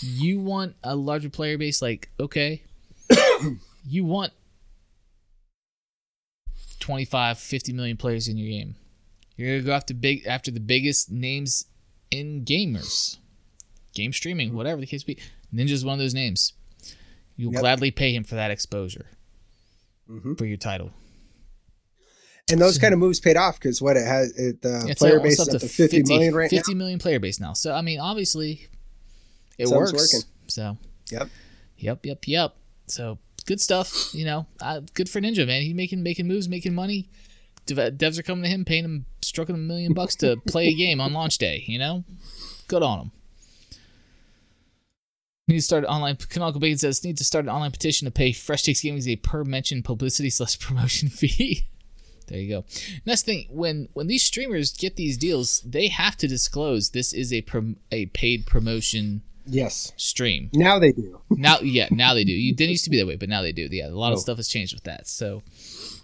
You want a larger player base, like okay, you want 25, 50 million players in your game. You're gonna go after big after the biggest names in gamers game streaming, mm-hmm. whatever the case be. Ninja's one of those names. You'll yep. gladly pay him for that exposure mm-hmm. for your title. And those so, kind of moves paid off because what it has, it, the player base is up to 50, 50 million right 50 now. million player base now. So, I mean, obviously, it Sounds works. Working. So, yep. Yep, yep, yep. So, good stuff. You know, uh, good for Ninja, man. He's making making moves, making money. Devs are coming to him, paying him, stroking him a million bucks to play a game on launch day. You know, good on him. Need to start an online. Canonical Bacon says need to start an online petition to pay Fresh Takes Gaming a per mention publicity slash promotion fee. there you go. Next thing, when when these streamers get these deals, they have to disclose this is a prom, a paid promotion. Yes. Stream. Now they do. now, yeah, now they do. You didn't used to be that way, but now they do. Yeah, a lot oh. of stuff has changed with that. So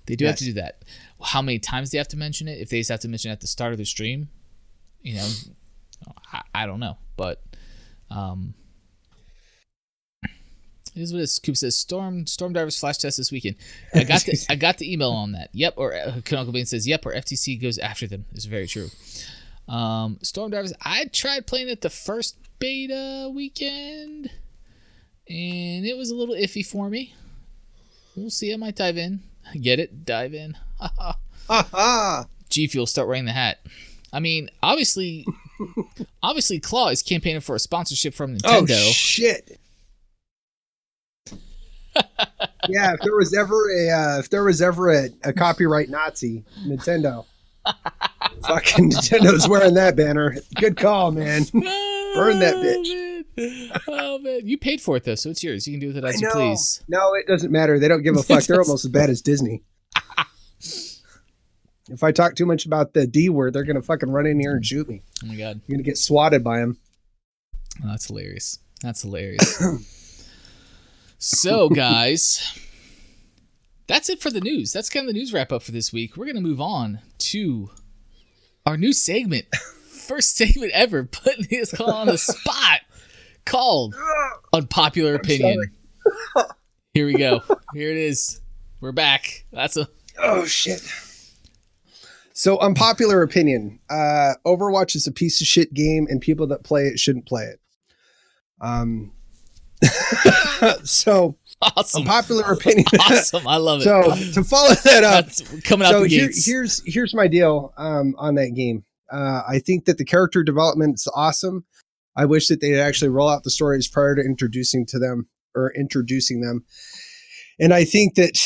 they do yes. have to do that. How many times they have to mention it? If they just have to mention it at the start of the stream, you know, I, I don't know, but um, Here's what this Coop says: Storm Storm Divers flash test this weekend. I got the I got the email on that. Yep. Or uh, Canonical Bane says yep. Or FTC goes after them. It's very true. Um, Storm Divers. I tried playing it the first beta weekend, and it was a little iffy for me. We'll see. I might dive in. Get it? Dive in. Ha ha. G Fuel start wearing the hat. I mean, obviously, obviously, Claw is campaigning for a sponsorship from oh, Nintendo. Oh shit! Yeah, if there was ever a uh, if there was ever a, a copyright Nazi, Nintendo. Fucking Nintendo's wearing that banner. Good call, man. Burn that bitch. bitch. Oh man, you paid for it though, so it's yours. You can do with it as you please. No, it doesn't matter. They don't give a fuck. They're almost as bad as Disney. if I talk too much about the D word, they're gonna fucking run in here and shoot me. Oh my god, You're gonna get swatted by them. oh, that's hilarious. That's hilarious. so, guys, that's it for the news. That's kind of the news wrap up for this week. We're gonna move on to our new segment, first segment ever, putting this call on the spot, called unpopular opinion. Here we go. Here it is. We're back. That's a Oh shit. So unpopular opinion. Uh Overwatch is a piece of shit game and people that play it shouldn't play it. Um so awesome. unpopular opinion. Awesome. I love it. so to follow that up, That's coming out so the here, here's here's my deal um, on that game. Uh, I think that the character development is awesome. I wish that they'd actually roll out the stories prior to introducing to them or introducing them. And I think that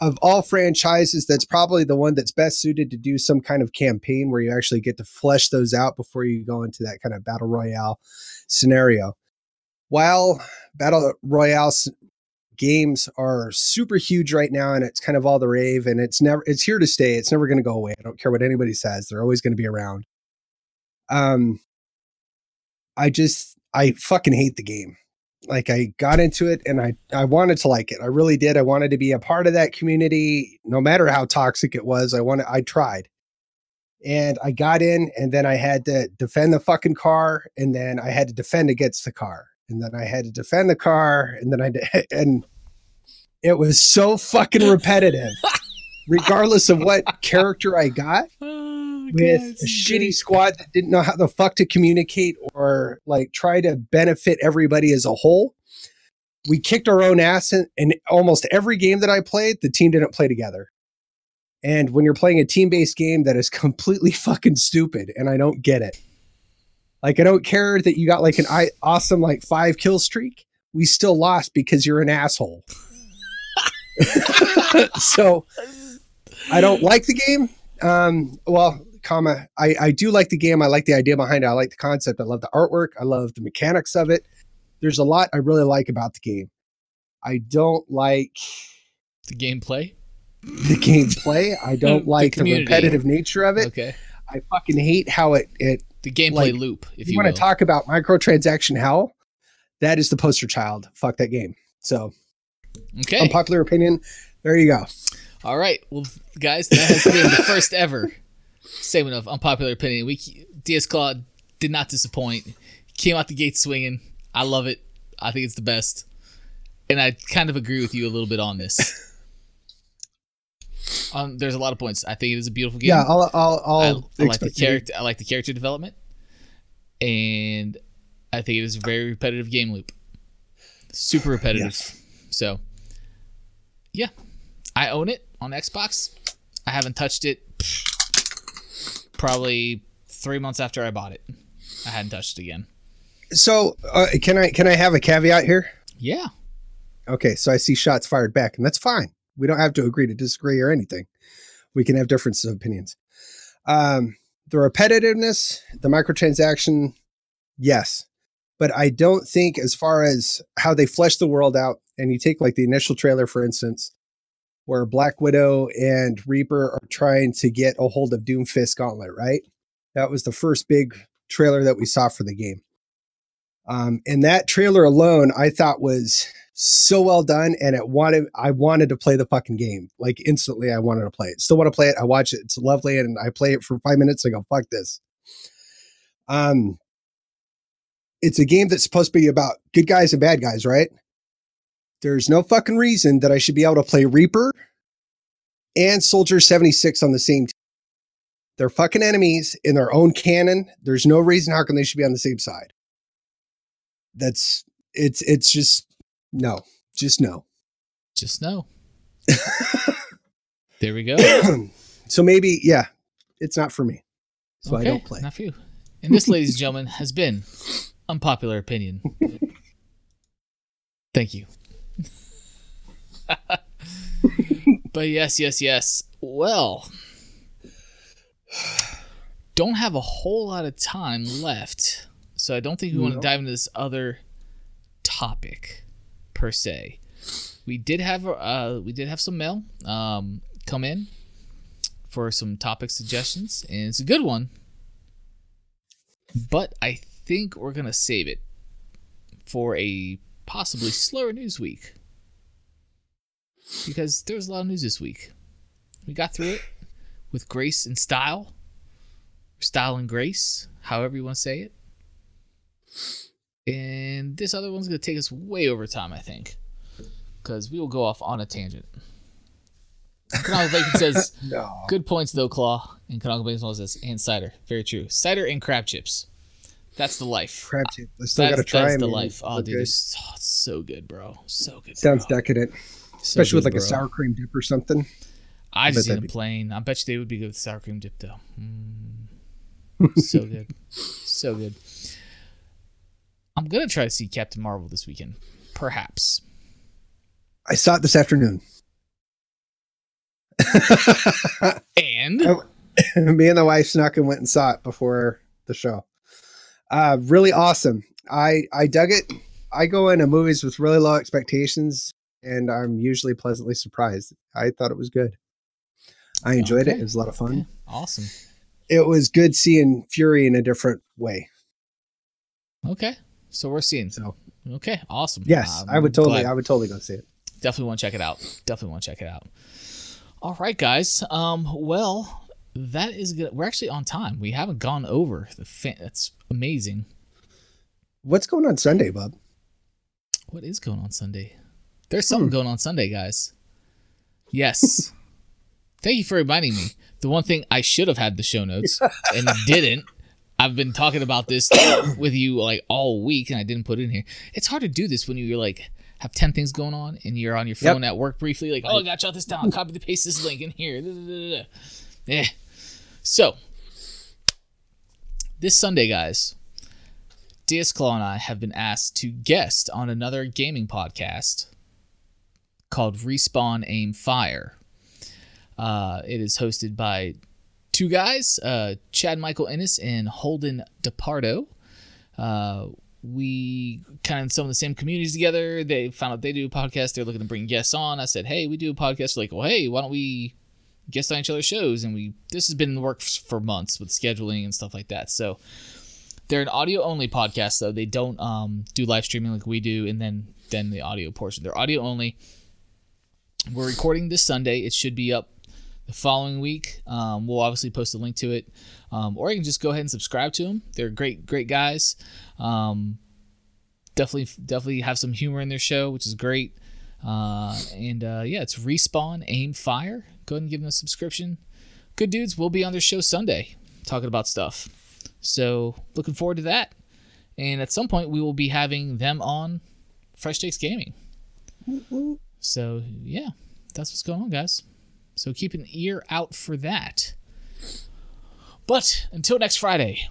of all franchises, that's probably the one that's best suited to do some kind of campaign where you actually get to flesh those out before you go into that kind of battle royale scenario. While battle royale games are super huge right now and it's kind of all the rave and it's never it's here to stay it's never going to go away i don't care what anybody says they're always going to be around. Um i just i fucking hate the game. Like i got into it and i i wanted to like it i really did i wanted to be a part of that community no matter how toxic it was i wanted i tried. And i got in and then i had to defend the fucking car and then i had to defend against the car and then i had to defend the car and then i and it was so fucking repetitive regardless of what character i got Oh, with a shitty squad that didn't know how the fuck to communicate or like try to benefit everybody as a whole. We kicked our own ass in, in almost every game that I played, the team didn't play together. And when you're playing a team based game that is completely fucking stupid, and I don't get it. Like, I don't care that you got like an I- awesome, like five kill streak. We still lost because you're an asshole. so I don't like the game. Um, well, comma, I, I do like the game. I like the idea behind it. I like the concept. I love the artwork. I love the mechanics of it. There's a lot I really like about the game. I don't like the gameplay. the gameplay. I don't like the, community. repetitive nature of it. Okay, I fucking hate how it it the gameplay Like, loop. If you, you, want to talk about microtransaction hell, that is the poster child. Fuck that game. So okay, unpopular opinion. There you go. all right. Well, guys, that has been the first ever segment of unpopular opinion. We DS Claw did not disappoint. Came out the gate swinging. I love it. I think it's the best, and I kind of agree with you a little bit on this. Um, there's a lot of points. I think it is a beautiful game. Yeah, I'll I'll, I'll I, I like the character. I like the character development, and I think it is a very repetitive game loop. Super repetitive. Yes. So, yeah, I own it on Xbox. I haven't touched it. Probably three months after I bought it, I hadn't touched it again. So uh, can I can I have a caveat here? Yeah, Okay, so I see shots fired back, and that's fine. We don't have to agree to disagree or anything. We can have differences of opinions. Um, the repetitiveness, the microtransaction, yes, but I don't think as far as how they flesh the world out. And you take like the initial trailer, for instance, where Black Widow and Reaper are trying to get a hold of Doomfist Gauntlet, right? That was the first big trailer that we saw for the game. Um, and that trailer alone, I thought was so well done, and it wanted I wanted to play the fucking game like instantly. I wanted to play it. Still want to play it. I watch it. It's lovely, and I play it for five minutes. I go fuck this. Um, it's a game that's supposed to be about good guys and bad guys, right? There's no fucking reason that I should be able to play Reaper and Soldier 76 on the same team. They're fucking enemies in their own canon. There's no reason how come they should be on the same side. That's it's it's just no, just no. just no. there we go. so maybe yeah, it's not for me. So I don't play. Not for you. And this, ladies and gentlemen, has been unpopular opinion. Thank you. but yes, yes, yes. Well, don't have a whole lot of time left, so I don't think we want to dive into this other topic per se. We did have uh we did have some mail um come in for some topic suggestions, and it's a good one. But I think we're gonna save it for a possibly slower news week because there was a lot of news this week. We got through it with grace and style, style and grace, however you want to say it. And this other one's gonna take us way over time, I think, because we will go off on a tangent. Canonical Bacon says, No. "Good points though, Claw." And Canonical Bacon also says, "And cider, very true. Cider and crab chips. That's the life. Crab chips. I still That's, gotta try that's them. the life. Oh, dude, it's, oh, it's so good, bro. So good. Sounds bro. decadent, So especially with good, like a sour cream dip or something. I just eat them be- plain. I bet you they would be good with sour cream dip though. Mm. so good, so good. I'm gonna try to see Captain Marvel this weekend, perhaps. I saw it this afternoon. And. Me and the wife snuck and went and saw it before the show. Uh, really awesome. I I dug it. I go into movies with really low expectations, and I'm usually pleasantly surprised. I thought it was good. I enjoyed it. It was a lot of fun. Okay, awesome. It was good seeing Fury in a different way. Okay, so we're seeing. So Okay, awesome. yes, Um, I would totally, glad- I would totally go see it. definitely want to check it out. Definitely want to check it out. All right, guys. Um, well, that is good. We're actually on time. We haven't gone over the. Fa- that's amazing. What's going on Sunday, Bob? What is going on Sunday? There's something Hmm. going on Sunday, guys. Yes. Thank you for reminding me. The one thing I should have had the show notes and didn't. I've been talking about this with you like all week and I didn't put it in here. It's hard to do this when you're like have 10 things going on and you're on your Yep. phone at work briefly like, "Oh, I got jot this down. Copy the paste this link in here." Yeah. So, this Sunday, guys, DS Claw and I have been asked to guest on another gaming podcast called Respawn Aim Fire. Uh, it is hosted by two guys, uh, Chad Michael Ennis and Holden DePardo. Uh, we kind of in some of the same communities together. They found out they do a podcast. They're looking to bring guests on. I said, "Hey, we do a podcast." They're like, well, hey, why don't we guest on each other's shows? And we this has been in the works for months with scheduling and stuff like that. So they're an audio only podcast, though. They don't um, do live streaming like we do, and then then the audio portion. They're audio only. We're recording this Sunday. It should be up the following week. Um, we'll obviously post a link to it, um, or you can just go ahead and subscribe to them. They're great, great guys. Um, definitely, definitely have some humor in their show, which is great. Uh, and uh, yeah, it's respawn, aim, fire. Go ahead and give them a subscription. Good dudes. We'll be on their show Sunday talking about stuff. So looking forward to that. And at some point, we will be having them on Fresh Takes Gaming. So yeah, that's what's going on, guys. So keep an ear out for that. But until next Friday,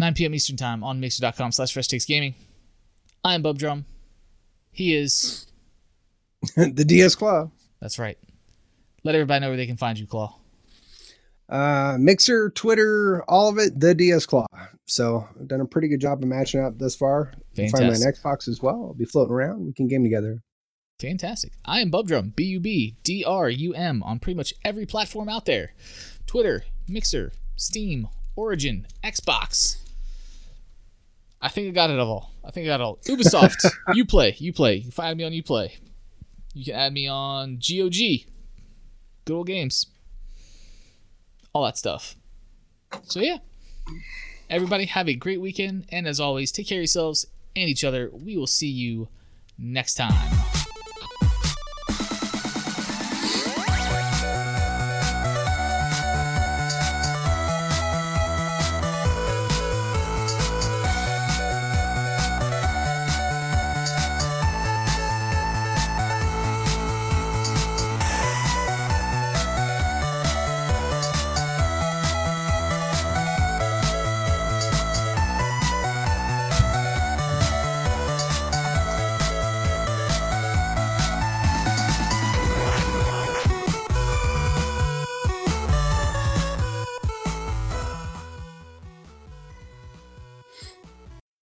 9 p.m. Eastern Time on Mixer.com slash Fresh Takes Gaming. I am Bub Drum. He is. the DS Claw. That's right. Let everybody know where they can find you, Claw. Uh, Mixer, Twitter, all of it, the DS Claw. So I've done a pretty good job of matching up thus far. You can find my Xbox as well. I'll be floating around. We can game together. Fantastic. I am Bub Drum, B U B D R U M, on pretty much every platform out there Twitter, Mixer, Steam, Origin, Xbox. I think I got it all. I think I got it all. Ubisoft, you play, You play. can find me on Uplay. You can add me on GOG, Good Old Games, all that stuff. So, yeah. Everybody have a great weekend. And as always, take care of yourselves and each other. We will see you next time.